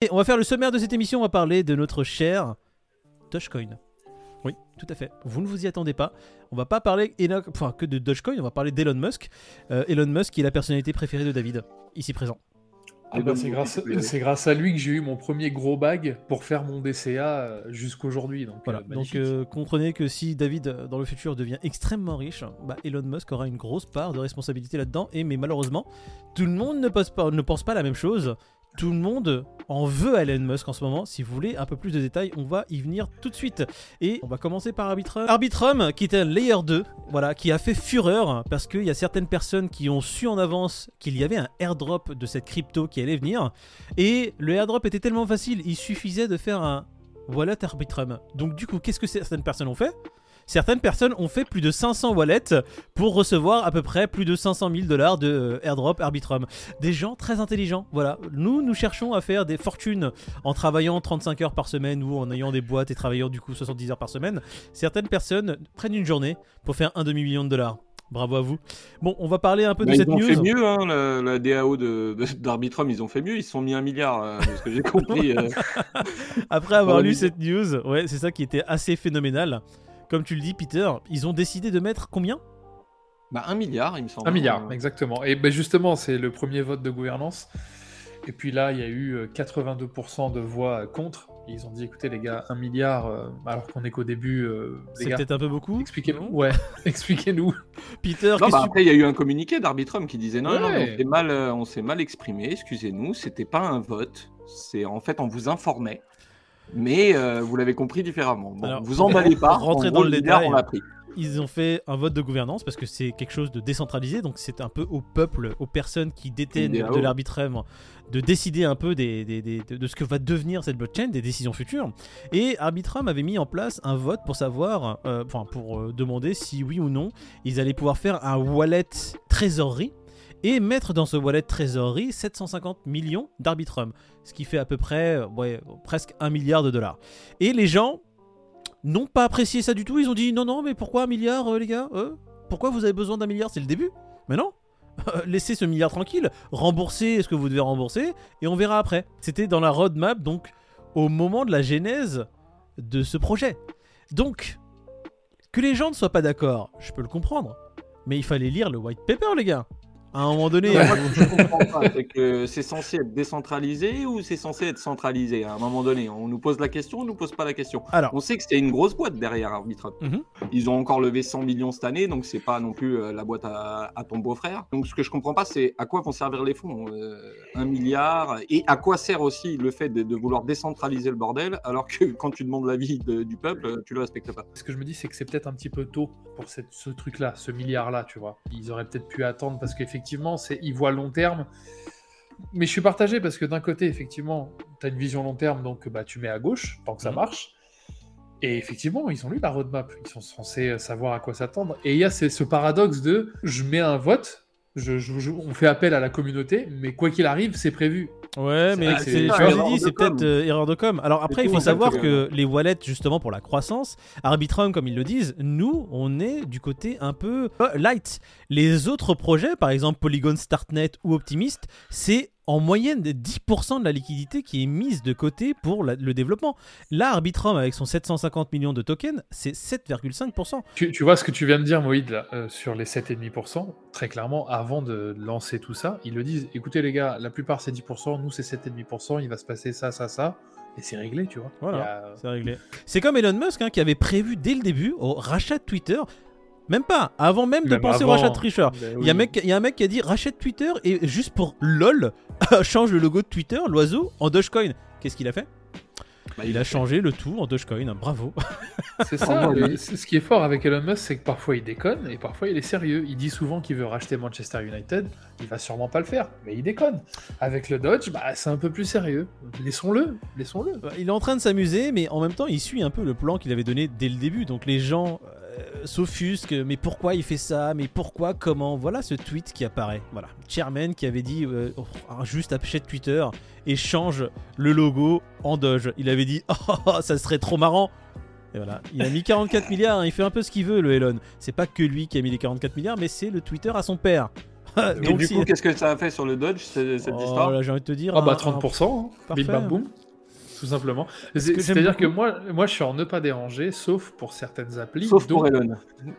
Et on va faire le sommaire de cette émission, on va parler de notre cher Dogecoin. Oui, tout à fait. Vous ne vous y attendez pas. On va pas parler enfin, que de Dogecoin, on va parler d'Elon Musk. Euh, Elon Musk qui est la personnalité préférée de David, ici présent. Ah bah, c'est grâce, grâce, à lui que j'ai eu mon premier gros bag pour faire mon DCA euh, jusqu'aujourd'hui. Donc, voilà. Euh, donc comprenez que si David dans le futur devient extrêmement riche, bah, Elon Musk aura une grosse part de responsabilité là-dedans. Et mais malheureusement, tout le monde ne, pas, ne pense pas la même chose tout le monde en veut à Elon Musk en ce moment. Si vous voulez un peu plus de détails, on va y venir tout de suite. Et on va commencer par Arbitrum. Arbitrum, qui est un layer 2, voilà, qui a fait fureur parce qu'il y a certaines personnes qui ont su en avance qu'il y avait un airdrop de cette crypto qui allait venir. Et le airdrop était tellement facile, il suffisait de faire un wallet Arbitrum. Donc du coup, qu'est-ce que certaines personnes ont fait? Certaines personnes ont fait plus de 500 wallets pour recevoir à peu près plus de 500 000 dollars de euh, airdrop Arbitrum. Des gens très intelligents, voilà. Nous, nous cherchons à faire des fortunes en travaillant 35 heures par semaine ou en ayant des boîtes et travaillant du coup 70 heures par semaine. Certaines personnes prennent une journée pour faire un demi-million de dollars. Bravo à vous. Bon, on va parler un peu de bah, cette news. Ils ont fait mieux, hein, la, DAO d'Arbitrum, ils ont fait mieux, ils se sont mis un milliard, euh, ce que j'ai compris. Euh. Après avoir lu cette news, ouais, c'est ça qui était assez phénoménal comme tu le dis, Peter, ils ont décidé de mettre combien? Bah, un milliard, il me semble. Un milliard, exactement. Et ben justement, c'est le premier vote de gouvernance. Et puis là, il y a eu 82% euh, de voix contre. ils ont dit, écoutez les gars, un milliard, euh, alors qu'on est qu'au début. Euh, c'est peut-être un peu beaucoup? Expliquez-nous. Ouais, expliquez-nous. Peter. Non, bah, après, il y a eu un communiqué d'Arbitrum qui disait non, non, on s'est mal, on s'est mal exprimé. Excusez-nous, c'était pas un vote. C'est en fait, on vous informait mais euh, vous l'avez compris différemment. Bon, vous emballez pas. Rentrer dans le détail. Ils ont fait un vote de gouvernance parce que c'est quelque chose de décentralisé, donc c'est un peu au peuple, aux personnes qui détiennent de l'arbitraire de décider un peu des, de, ce que va devenir cette blockchain, des décisions futures. Et Arbitrum avait mis en place un vote pour savoir, euh, enfin pour euh, demander si oui ou non ils allaient pouvoir faire un wallet trésorerie et mettre dans ce wallet trésorerie 750 millions d'Arbitrum, ce qui fait à peu près ouais, presque un milliard de dollars. Et les gens n'ont pas apprécié ça du tout, ils ont dit non non mais pourquoi un milliard euh, les gars euh Pourquoi vous avez besoin d'un milliard C'est le début Mais non Laissez ce milliard tranquille, remboursez ce que vous devez rembourser et on verra après. C'était dans la roadmap donc au moment de la genèse de ce projet. Donc, que les gens ne soient pas d'accord, je peux le comprendre. Mais il fallait lire le white paper, les gars à un moment donné. c'est que c'est censé être décentralisé ou c'est censé être centralisé à un moment donné? On nous pose la question, on nous pose pas la question. Alors, on sait que c'est une grosse boîte derrière Arbitrum. Mhm. Ils ont encore levé 100 millions cette année, donc c'est pas non plus euh, la boîte à, ton beau-frère. Donc ce que je comprends pas, c'est à quoi vont servir les fonds euh, Un milliard? Et à quoi sert aussi le fait de, vouloir décentraliser le bordel alors que quand tu demandes l'avis du peuple, tu le respectes pas? Ce que je me dis, c'est que c'est peut-être un petit peu tôt pour cette, ce truc-là, ce milliard-là, tu vois. Ils auraient peut-être pu attendre parce qu'effectivement effectivement, c'est ils voient long terme. Mais je suis partagé parce que d'un côté, effectivement, tu as une vision long terme, donc bah, tu mets à gauche tant que ça mhm. marche. Et effectivement, ils ont lu la roadmap, ils sont censés savoir à quoi s'attendre. Et il y a ce paradoxe de je mets un vote, je, on fait appel à la communauté, mais quoi qu'il arrive, c'est prévu. Ouais, mais c'est, dit, c'est peut-être euh, erreur de com. Alors après, il faut savoir que les wallets, justement, pour la croissance, Arbitrum, comme ils le disent, nous, on est du côté un peu euh, light. Les autres projets, par exemple Polygon, Startnet ou Optimist, c'est en moyenne 10% de la liquidité qui est mise de côté pour le développement. Là, Arbitrum, avec son 750 millions de tokens, c'est 7,5%. Tu, vois ce que tu viens de dire, Moïd, là, euh, sur les 7,5%, très clairement, avant de lancer tout ça, ils le disent, écoutez les gars, la plupart c'est 10%, nous c'est 7,5%, il va se passer ça, ça, ça. Et c'est réglé, tu vois. Voilà, c'est réglé. C'est comme Elon Musk hein, qui avait prévu dès le début au rachat de Twitter même pas, avant même de penser au rachat de Tricher. Ben il, y a y a un mec qui a dit rachète Twitter et juste pour LOL, change le logo de Twitter, l'oiseau, en Dogecoin. Qu'est-ce qu'il a fait? Bah, il a changé le tout en Dogecoin, bravo. C'est ça, ce qui est fort avec Elon Musk, c'est que parfois il déconne et parfois il est sérieux. Il dit souvent qu'il veut racheter Manchester United, il va sûrement pas le faire, mais il déconne. Avec le Dodge, bah, c'est un peu plus sérieux. Laissons-le, laissons-le. Il est en train de s'amuser, mais en même temps, il suit un peu le plan qu'il avait donné dès le début. Donc les gens euh, s'offusquent, mais pourquoi il fait ça Mais pourquoi Comment Voilà ce tweet qui apparaît. Voilà, Chairman qui avait dit euh, oh, juste achète Twitter et change le logo en Doge. Il avait dit oh, ça serait trop marrant. Et voilà, il a mis 44 milliards, hein. il fait un peu ce qu'il veut le Elon. C'est pas que lui qui a mis les 44 milliards, mais c'est le Twitter à son père. Et du coup, qu'est-ce que ça a fait sur le Dodge, cette, oh, histoire? J'ai envie de te dire. Ah bah 30%, hein. bim bam boum tout simplement. C'est-à-dire que moi, moi, je suis en ne pas déranger, sauf pour certaines applis, sauf dont, pour Elon.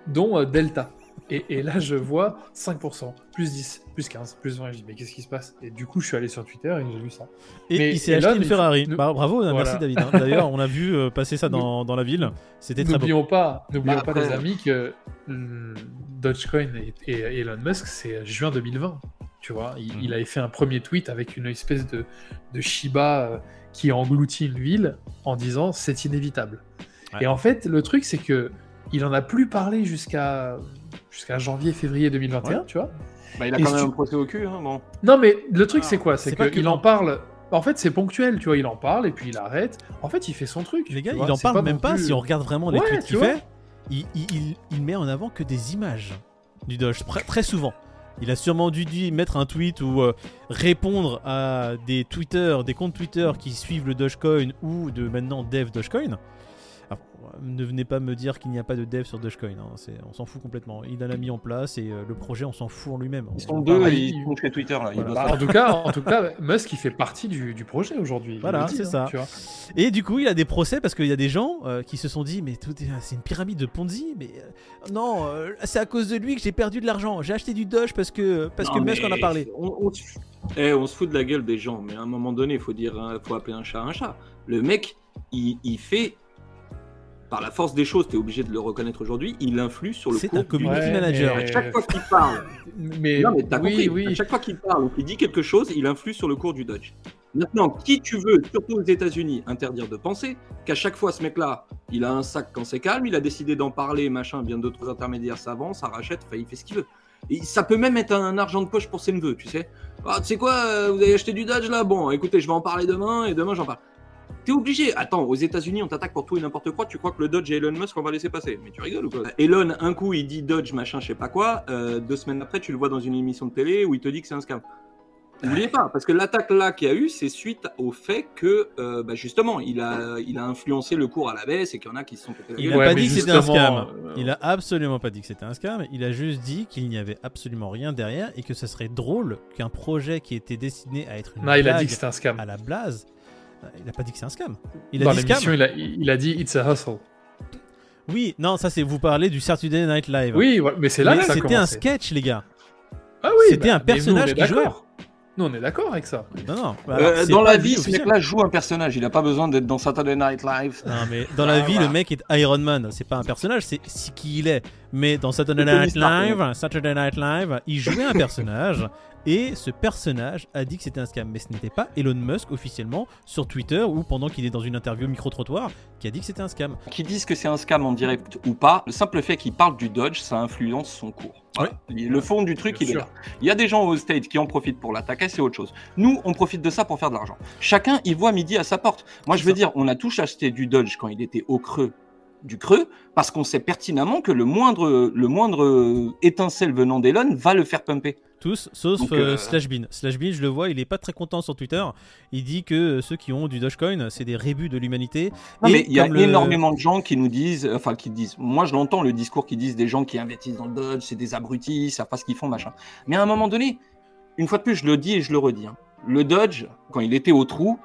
dont euh, Delta. Et, là, je vois 5%, plus 10, plus 15, plus 20. Je dis, mais qu'est-ce qui se passe? Et du coup, je suis allé sur Twitter et j'ai vu ça. Et il s'est acheté une Ferrari. Bah, bravo, merci David. Hein. D'ailleurs, on a vu euh, passer ça dans, dans la ville. C'était très beau. Pas, n'oublions bah, pas, les amis, que hmm, Dogecoin et, Elon Musk, c'est juin 2020. Tu vois, il, mhm. avait fait un premier tweet avec une espèce de, de Shiba euh, qui engloutit une ville en disant c'est inévitable. Et en fait, le truc, c'est que il en a plus parlé jusqu'à jusqu'à janvier-février 2021, tu vois. Bah, il a quand même un procès au cul, hein, bon. Non, mais le truc, c'est quoi? C'est qu'il en parle. En fait, c'est ponctuel, tu vois. Il en parle et puis il arrête. En fait, il fait son truc. Les gars, il en parle même pas. Si on regarde vraiment les tweets qu'il fait, il, il, met en avant que des images du Doge, très souvent. Il a sûrement dû, mettre un tweet ou euh, répondre à des Twitter, des comptes Twitter qui suivent le Dogecoin ou de maintenant Dev Dogecoin ne venez pas me dire qu'il n'y a pas de dev sur Dogecoin. Hein. on s'en fout complètement. Il en a mis en place et euh, le projet, on s'en fout en lui-même. Ils sont deux et ils font chez Twitter. Bah, en, tout cas, en tout cas, Musk, il fait partie du, projet aujourd'hui. Voilà, c'est hein, ça. et du coup, il a des procès parce qu'il y a des gens euh, qui se sont dit Mais c'est une pyramide de Ponzi. Mais euh, non, c'est à cause de lui que j'ai perdu de l'argent. J'ai acheté du Doge parce que, parce que Musk en a parlé. On, eh, on, se fout de la gueule des gens, mais à un moment donné, il faut, dire, hein, faut appeler un chat un chat. Le mec, il fait par la force des choses, tu es obligé de le reconnaître aujourd'hui, il influe sur le C'est un community manager. À chaque fois qu'il parle, mais, non, mais as oui, compris, à chaque fois qu'il parle ou qu'il dit quelque chose, il influe sur le cours du Dodge. Maintenant, qui tu veux, surtout aux États-Unis, interdire de penser qu'à chaque fois ce mec-là, il a un sac quand c'est calme, il a décidé d'en parler, machin, bien d'autres intermédiaires savants, ça rachète, il fait ce qu'il veut. Et ça peut même être un argent de poche pour ses neveux, tu sais. Ah, tu sais quoi, euh, vous avez acheté du Dodge là? Bon, écoutez, je vais en parler demain et demain j'en parle. T'es obligé. Attends, aux États-Unis, on t'attaque pour tout et n'importe quoi. Tu crois que le Dodge et Elon Musk, on va laisser passer Mais tu rigoles ou quoi Elon, un coup, il dit Dodge, machin, je sais pas quoi. Euh, deux semaines après, tu le vois dans une émission de télé où il te dit que c'est un scam. N'oubliez pas, parce que l'attaque là qu'il y a eu, c'est suite au fait que, euh, bah, justement, il a, il a influencé le cours à la baisse et qu'il y en a qui se sont. Il n'a pas dit que c'était un scam. Euh, il a absolument pas dit que c'était un scam. Il a juste dit qu'il n'y avait absolument rien derrière et que ce serait drôle qu'un projet qui était destiné à être une non, il a dit que c'était un scam. à la blase il a pas dit que c'est un scam. Il a Dans il a, il a dit It's a hustle. Oui, non, ça c'est vous parlez du Saturday Night Live. Oui, mais c'est là que ça C'était un sketch, les gars. Ah oui, c'était bah, un personnage qui jouait. Nous, on est d'accord avec ça. Non, non. Bah, euh, dans la vie, ce mec-là joue un personnage. Il n'a pas besoin d'être dans Saturday Night Live. Non, mais dans la vie, le mec est Iron Man. C'est pas un personnage, c'est qui il est. Mais dans Saturday Night Live, Saturday Night Live, il jouait un personnage et ce personnage a dit que c'était un scam. Mais ce n'était pas Elon Musk officiellement sur Twitter ou pendant qu'il est dans une interview micro-trottoir qui a dit que c'était un scam. Qui disent que c'est un scam en direct ou pas, le simple fait qu'il parle du Dodge, ça influence son cours. Le fond du truc, il est là. Il y a des gens au States qui en profitent pour l'attaquer, c'est autre chose. Nous, on profite de ça pour faire de l'argent. Chacun, il voit midi à sa porte. Moi, je veux dire, on a tous acheté du Dodge quand il était au creux du creux parce qu'on sait pertinemment que le moindre, le moindre étincelle venant d'Elon va le faire pumper. Tous, sauf euh, euh, Slashbean. Slashbean, je le vois, il est pas très content sur Twitter. Il dit que ceux qui ont du Dogecoin, c'est des rébus de l'humanité. mais il y a énormément de gens qui nous disent, enfin qui disent, moi je l'entends le discours qui disent des gens qui investissent dans le Doge, c'est des abrutis, ils savent pas ce qu'ils font, machin. Mais à un moment donné, une fois de plus, je le dis et je le redis, hein, le Dodge, quand il était au trou,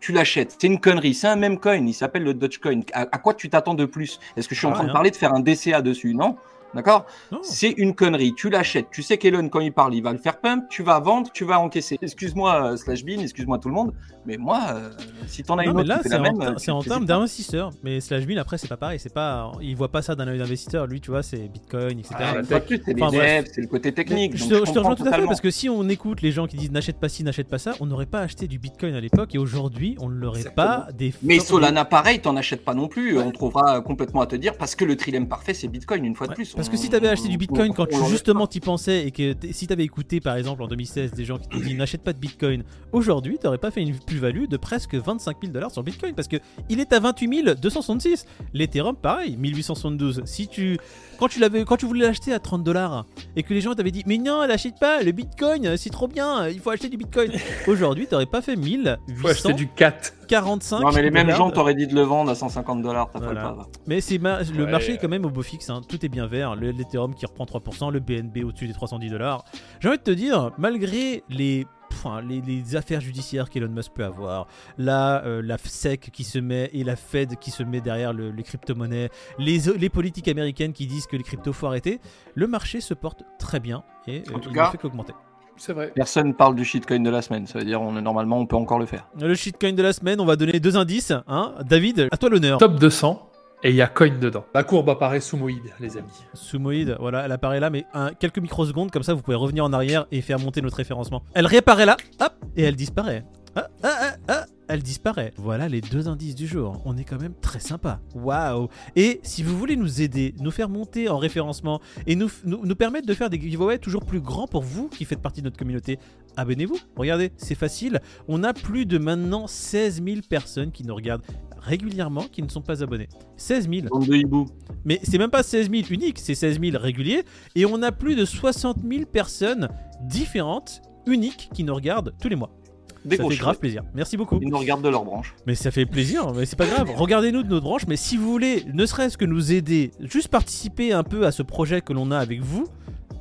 tu l'achètes. C'est une connerie. C'est un même coin. Il s'appelle le Dogecoin. À, à quoi tu t'attends de plus? Est-ce que je suis en train de parler de faire un DCA dessus? Non. D'accord? C'est une connerie. Tu l'achètes. Tu sais qu'Elon, quand il parle, il va le faire pump. Tu vas vendre, tu vas encaisser. Excuse-moi, euh, Slash Bean, excuse-moi tout le monde. Mais moi, euh, si t'en as une autre là, c'est en, c'est en termes d'investisseur. Mais Slash Bean, après, c'est pas pareil. C'est pas, il voit pas ça d'un œil d'investisseur. Lui, tu vois, c'est Bitcoin, etc. Ah, c'est le côté technique. Je, te, rejoins tout à fait parce que si on écoute les gens qui disent n'achète pas ci, n'achète pas ça, on n'aurait pas acheté du Bitcoin à l'époque et aujourd'hui, on ne l'aurait pas. Des mais Solana, pareil, t'en achètes pas non plus. On trouvera complètement à te dire parce que le trilemme parfait, c'est Bitcoin une fois de plus. Parce que si tu avais acheté du Bitcoin quand tu justement t'y pensais et que si tu avais écouté par exemple en 2016 des gens qui te disent n'achète pas de Bitcoin, aujourd'hui tu n'aurais pas fait une plus-value de presque 25 000 dollars sur Bitcoin parce que il est à 28 266. L'Ethereum pareil, 1872. Si tu quand tu l'avais quand tu voulais l'acheter à 30 dollars et que les gens t'avaient dit mais non, l'achète pas, le Bitcoin c'est trop bien, il faut acheter du Bitcoin. Aujourd'hui tu n'aurais pas fait 1000. Il faut acheter du 4. 45. Non, mais les mêmes gens t'auraient dit de le vendre à 150 dollars. Mais c'est le marché est quand même au beau fixe. Hein. Tout est bien vert. L'Ethereum qui reprend 3%, le BNB au-dessus des 310 dollars. J'ai envie de te dire, malgré les Enfin, les, affaires judiciaires qu'Elon Musk peut avoir, la, euh, la SEC qui se met et la Fed qui se met derrière les crypto-monnaies, les, les, politiques américaines qui disent que les cryptos faut arrêter, le marché se porte très bien et en euh, tout il cas, ne fait qu'augmenter. C'est vrai. Personne parle du shitcoin de la semaine, ça veut dire on, normalement on peut encore le faire. Le shitcoin de la semaine, on va donner deux indices. Hein. David, à toi l'honneur. Top 200 et il y a coin dedans. La courbe apparaît sumoïde, les amis. Sumoïde, voilà, elle apparaît là, mais quelques microsecondes, comme ça vous pouvez revenir en arrière et faire monter notre référencement. Elle réapparaît là, hop, et elle disparaît. Ah, ah, ah, ah elle disparaît. Voilà les deux indices du jour. On est quand même très sympa. Waouh Et si vous voulez nous aider, nous faire monter en référencement et nous, nous, permettre de faire des giveaways toujours plus grands pour vous qui faites partie de notre communauté, abonnez-vous. Regardez, c'est facile. On a plus de maintenant 16 000 personnes qui nous regardent régulièrement qui ne sont pas abonnés. 16 000. Mais c'est même pas 16 000 uniques, c'est 16 000 réguliers. Et on a plus de 60 000 personnes différentes, uniques, qui nous regardent tous les mois ça fait grave plaisir. Merci beaucoup. Ils nous regardent de leur branche. Mais ça fait plaisir, mais c'est pas grave. Regardez-nous de notre branche, mais si vous voulez, ne serait-ce que nous aider, juste participer un peu à ce projet que l'on a avec vous,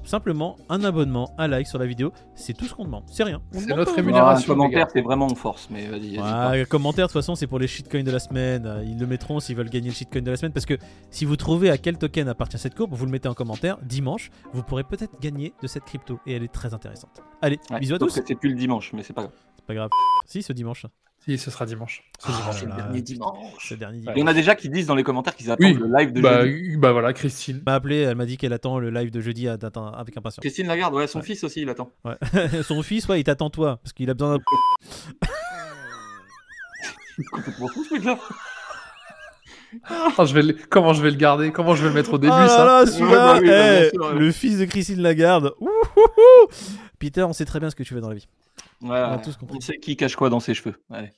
simplement un abonnement, un like sur la vidéo, c'est tout ce qu'on demande. C'est rien. C'est notre rémunération. un commentaire, c'est vraiment en force, mais vas-y. Ouais, commentaire, de toute façon, c'est pour les shitcoins de la semaine. Ils le mettront s'ils veulent gagner le shitcoin de la semaine. Parce que si vous trouvez à quel token appartient cette courbe, vous le mettez en commentaire. Dimanche, vous pourrez peut-être gagner de cette crypto. Et elle est très intéressante. Allez, bisous à tous. C'est plus le dimanche, mais c'est pas grave pas grave. Si, ce dimanche. Si, ce sera dimanche. Ce ah, le dernier dimanche. dernier Il y en a déjà qui disent dans les commentaires qu'ils attendent le live de bah, jeudi. Bah voilà, Christine. m'a appelé, elle m'a dit qu'elle attend le live de jeudi avec impatience. Christine Lagarde, ouais, son fils aussi, il attend. Ouais. son fils, ouais, il t'attend toi, parce qu'il a besoin d'un. complètement fou ce mec-là. Oh, je vais Comment je vais le garder? Comment je vais le mettre au début ça? bah Le fils de Christine Lagarde. Peter, on sait très bien ce que tu veux dans la vie. Voilà, on, on sait qui cache quoi dans ses cheveux. Allez.